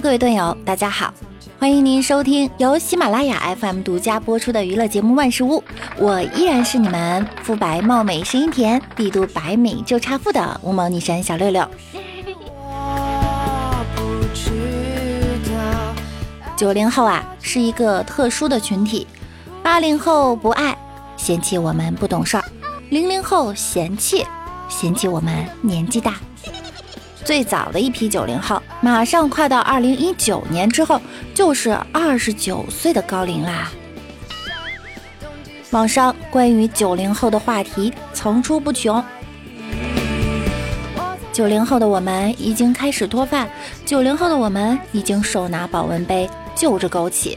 各位队友，大家好，欢迎您收听由喜马拉雅 FM 独家播出的娱乐节目《万事屋》，我依然是你们肤白貌美、声音甜、帝都百美就差富的无毛女神小六六。九零后啊，是一个特殊的群体。八零后不爱，嫌弃我们不懂事儿；零零后嫌弃，嫌弃我们年纪大。最早的一批九零后，马上快到二零一九年之后，就是二十九岁的高龄啦。网上关于九零后的话题层出不穷。九零后的我们已经开始脱发，九零后的我们已经手拿保温杯就着枸杞。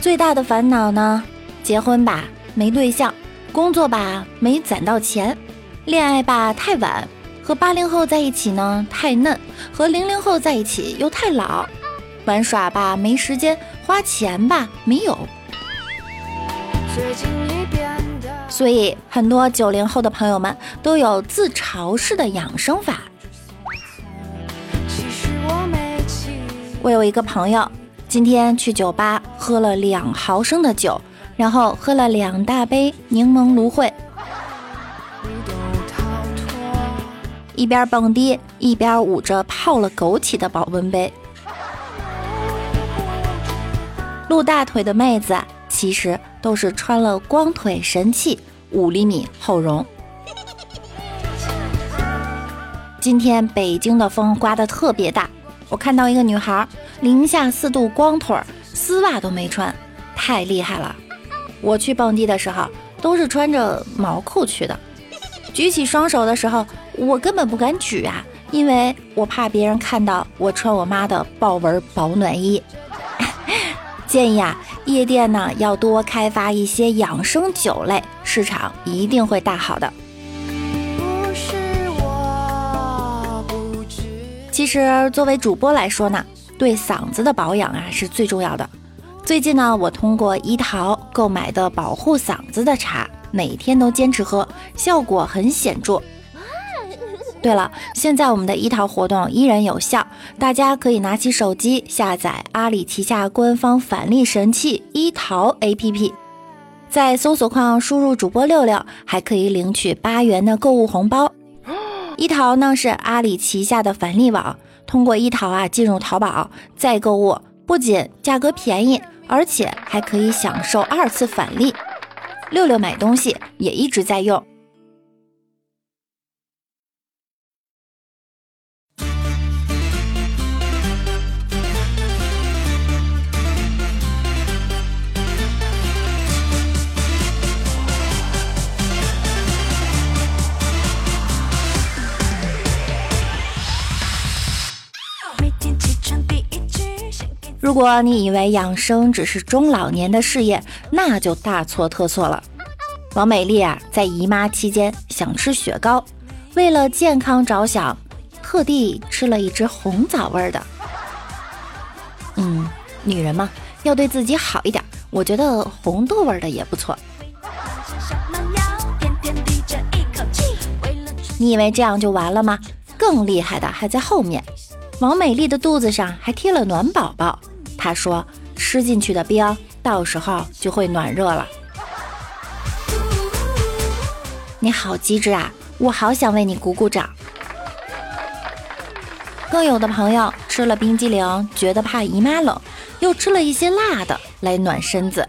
最大的烦恼呢？结婚吧没对象，工作吧没攒到钱。恋爱吧太晚，和八零后在一起呢太嫩，和零零后在一起又太老。玩耍吧没时间，花钱吧没有。所以很多九零后的朋友们都有自嘲式的养生法。我有一个朋友，今天去酒吧喝了两毫升的酒，然后喝了两大杯柠檬芦荟。一边蹦迪一边捂着泡了枸杞的保温杯，露大腿的妹子其实都是穿了光腿神器五厘米厚绒。今天北京的风刮得特别大，我看到一个女孩零下四度光腿，丝袜都没穿，太厉害了。我去蹦迪的时候都是穿着毛裤去的，举起双手的时候。我根本不敢举啊，因为我怕别人看到我穿我妈的豹纹保暖衣。建议啊，夜店呢要多开发一些养生酒类，市场一定会大好的。其实作为主播来说呢，对嗓子的保养啊是最重要的。最近呢，我通过一淘购买的保护嗓子的茶，每天都坚持喝，效果很显著。对了，现在我们的一淘活动依然有效，大家可以拿起手机下载阿里旗下官方返利神器一淘 APP，在搜索框输入主播六六，还可以领取八元的购物红包。一淘呢是阿里旗下的返利网，通过一淘啊进入淘宝再购物，不仅价格便宜，而且还可以享受二次返利。六六买东西也一直在用。如果你以为养生只是中老年的事业，那就大错特错了。王美丽啊，在姨妈期间想吃雪糕，为了健康着想，特地吃了一只红枣味的。嗯，女人嘛，要对自己好一点。我觉得红豆味的也不错。你以为这样就完了吗？更厉害的还在后面。王美丽的肚子上还贴了暖宝宝。他说：“吃进去的冰，到时候就会暖热了。”你好机智啊！我好想为你鼓鼓掌。更有的朋友吃了冰激凌，觉得怕姨妈冷，又吃了一些辣的来暖身子。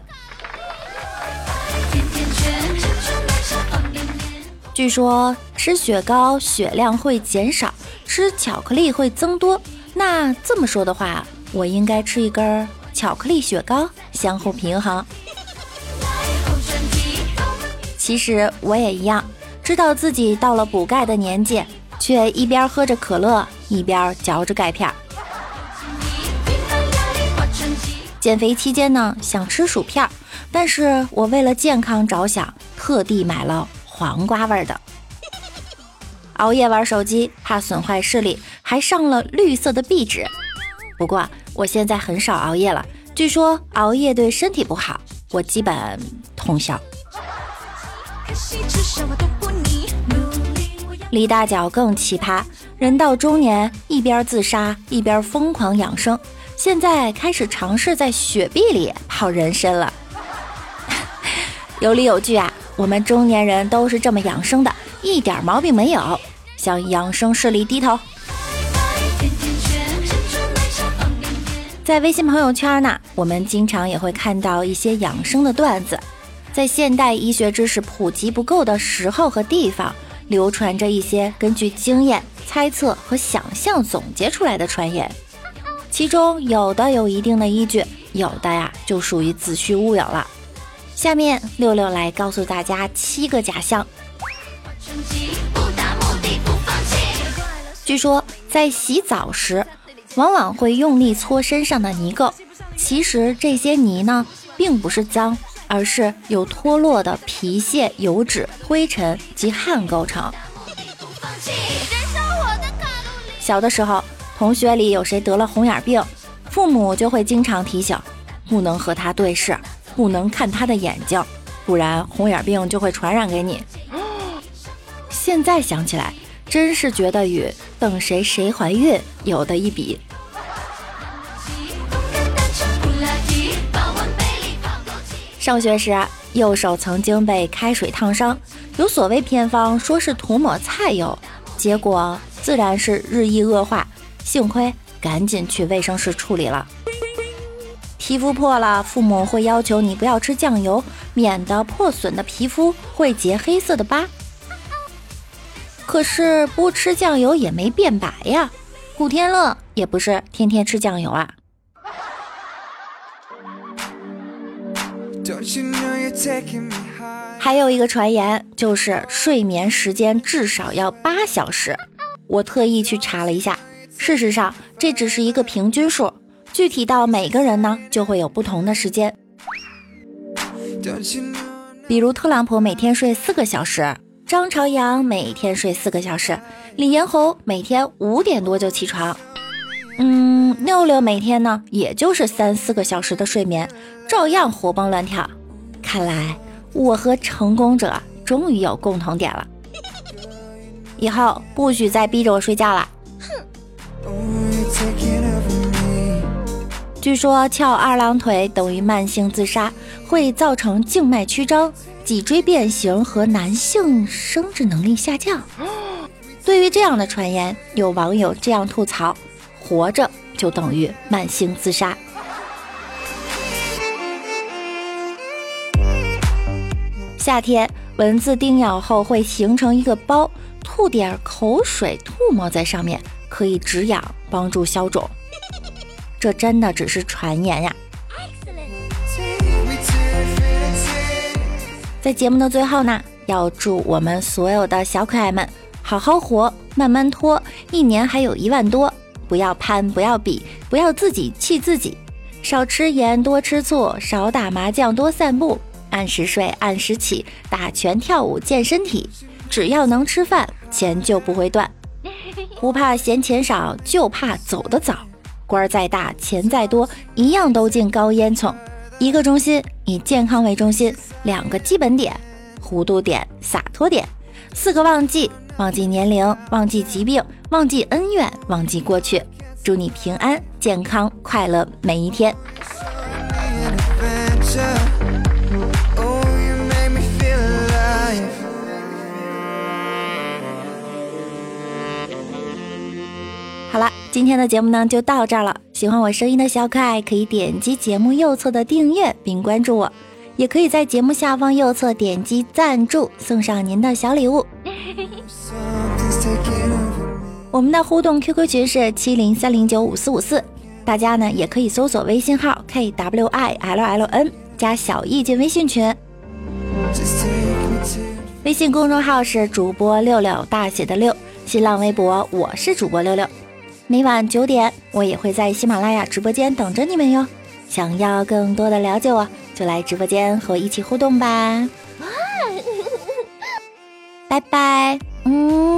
据说吃雪糕血量会减少，吃巧克力会增多。那这么说的话。我应该吃一根巧克力雪糕，相互平衡。其实我也一样，知道自己到了补钙的年纪，却一边喝着可乐，一边嚼着钙片。减肥期间呢，想吃薯片，但是我为了健康着想，特地买了黄瓜味的。熬夜玩手机，怕损坏视力，还上了绿色的壁纸。不过。我现在很少熬夜了，据说熬夜对身体不好，我基本通宵。李大脚更奇葩，人到中年一边自杀一边疯狂养生，现在开始尝试在雪碧里泡人参了。有理有据啊，我们中年人都是这么养生的，一点毛病没有，向养生势力低头。在微信朋友圈呢，我们经常也会看到一些养生的段子，在现代医学知识普及不够的时候和地方。流传着一些根据经验、猜测和想象总结出来的传言，其中有的有一定的依据，有的呀就属于子虚乌有了。下面六六来告诉大家七个假象。据说在洗澡时，往往会用力搓身上的泥垢，其实这些泥呢并不是脏。而是由脱落的皮屑、油脂、灰尘及汗构成。小的时候，同学里有谁得了红眼病，父母就会经常提醒，不能和他对视，不能看他的眼睛，不然红眼病就会传染给你。现在想起来，真是觉得与等谁谁怀孕有的一比。上学时，右手曾经被开水烫伤，有所谓偏方说是涂抹菜油，结果自然是日益恶化。幸亏赶紧去卫生室处理了。皮肤破了，父母会要求你不要吃酱油，免得破损的皮肤会结黑色的疤。可是不吃酱油也没变白呀，古天乐也不是天天吃酱油啊。还有一个传言，就是睡眠时间至少要八小时。我特意去查了一下，事实上这只是一个平均数，具体到每个人呢，就会有不同的时间。比如特朗普每天睡四个小时，张朝阳每天睡四个小时，李彦宏每天五点多就起床。嗯，六六每天呢，也就是三四个小时的睡眠。照样活蹦乱跳，看来我和成功者终于有共同点了。以后不许再逼着我睡觉了。哼！据说翘二郎腿等于慢性自杀，会造成静脉曲张、脊椎变形和男性生殖能力下降。对于这样的传言，有网友这样吐槽：活着就等于慢性自杀。夏天蚊子叮咬后会形成一个包，吐点口水吐沫在上面，可以止痒，帮助消肿。这真的只是传言呀！在节目的最后呢，要祝我们所有的小可爱们好好活，慢慢拖，一年还有一万多。不要攀，不要比，不要自己气自己。少吃盐，多吃醋，少打麻将，多散步。按时睡，按时起，打拳、跳舞、健身体，只要能吃饭，钱就不会断。不怕嫌钱少，就怕走得早。官儿再大，钱再多，一样都进高烟囱。一个中心，以健康为中心。两个基本点：糊涂点、洒脱点。四个忘记：忘记年龄，忘记疾病，忘记恩怨，忘记过去。祝你平安、健康、快乐每一天。好了，今天的节目呢就到这儿了。喜欢我声音的小可爱可以点击节目右侧的订阅并关注我，也可以在节目下方右侧点击赞助，送上您的小礼物。我们的互动 QQ 群是七零三零九五四五四，大家呢也可以搜索微信号 k w i l l n 加小易进微信群。微信公众号是主播六六大写的六，新浪微博我是主播六六。每晚九点，我也会在喜马拉雅直播间等着你们哟。想要更多的了解我，就来直播间和我一起互动吧。拜拜，嗯。